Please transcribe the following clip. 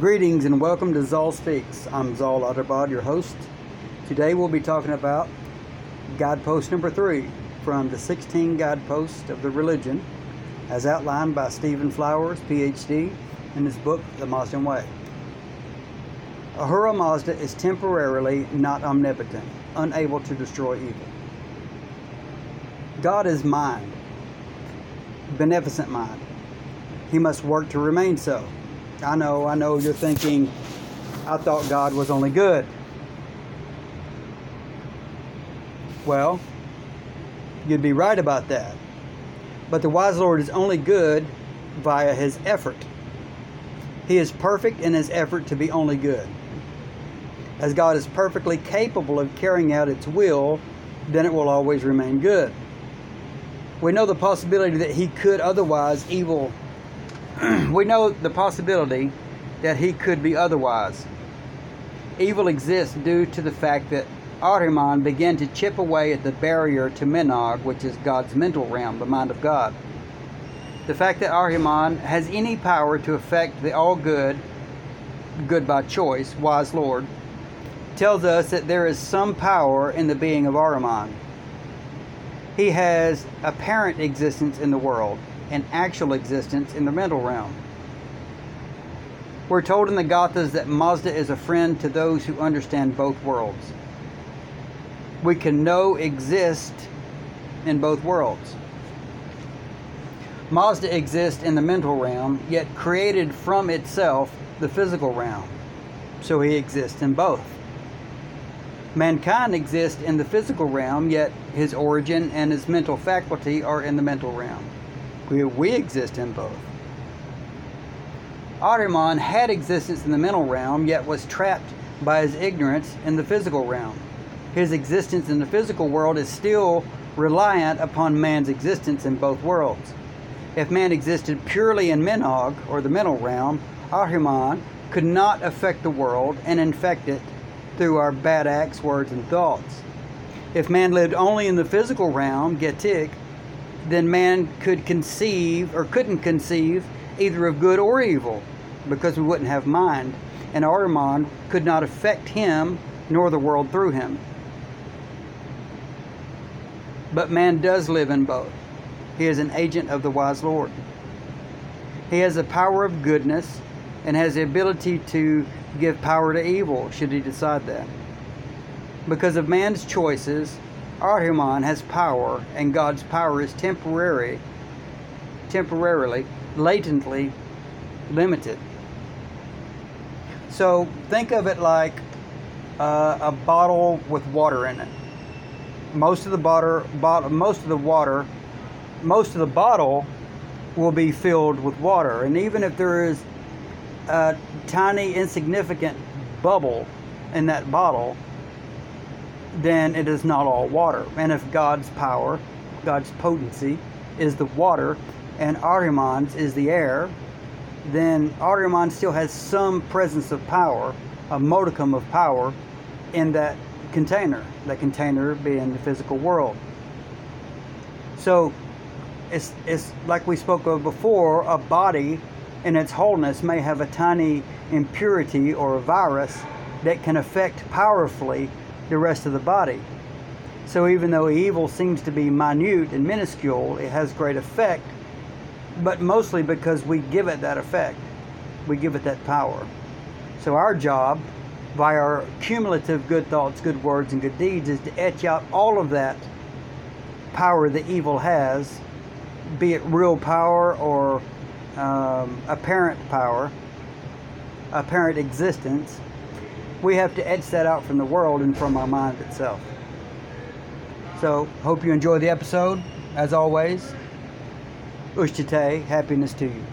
Greetings and welcome to Zal Speaks. I'm Zal Otterbod, your host. Today we'll be talking about guidepost number three from the 16 guideposts of the religion as outlined by Stephen Flowers, PhD, in his book, The Mazdan Way. Ahura Mazda is temporarily not omnipotent, unable to destroy evil. God is mind, beneficent mind. He must work to remain so. I know, I know you're thinking, I thought God was only good. Well, you'd be right about that. But the wise Lord is only good via his effort. He is perfect in his effort to be only good. As God is perfectly capable of carrying out its will, then it will always remain good. We know the possibility that he could otherwise evil we know the possibility that he could be otherwise. Evil exists due to the fact that Ahriman began to chip away at the barrier to Menog, which is God's mental realm, the mind of God. The fact that Ahriman has any power to affect the all good, good by choice, wise Lord, tells us that there is some power in the being of Ahriman. He has apparent existence in the world, and actual existence in the mental realm. We're told in the Gathas that Mazda is a friend to those who understand both worlds. We can know exist in both worlds. Mazda exists in the mental realm, yet created from itself the physical realm. So he exists in both. Mankind exists in the physical realm, yet his origin and his mental faculty are in the mental realm. We, we exist in both. Ahriman had existence in the mental realm, yet was trapped by his ignorance in the physical realm. His existence in the physical world is still reliant upon man's existence in both worlds. If man existed purely in Menog, or the mental realm, Ahriman could not affect the world and infect it through our bad acts, words, and thoughts. If man lived only in the physical realm, Getik, then man could conceive or couldn't conceive either of good or evil because we wouldn't have mind. And Ahriman could not affect him nor the world through him. But man does live in both. He is an agent of the wise Lord. He has the power of goodness and has the ability to give power to evil should he decide that. Because of man's choices, Ahriman has power, and God's power is temporary, temporarily, latently limited. So think of it like uh, a bottle with water in it. Most of the bottle, most of the water, most of the bottle will be filled with water, and even if there is a tiny, insignificant bubble in that bottle, then it is not all water. And if God's power, God's potency, is the water, and Ahriman's is the air, then Ahriman still has some presence of power, a modicum of power, in that container, that container being the physical world. So it's, it's like we spoke of before, a body in its wholeness may have a tiny impurity or a virus that can affect powerfully the rest of the body. So even though evil seems to be minute and minuscule, it has great effect, but mostly because we give it that effect. We give it that power. So our job, by our cumulative good thoughts, good words, and good deeds, is to etch out all of that power that evil has, be it real power or um, apparent power, apparent existence, we have to etch that out from the world and from our mind itself. So, hope you enjoy the episode. As always, Ushtate, happiness to you.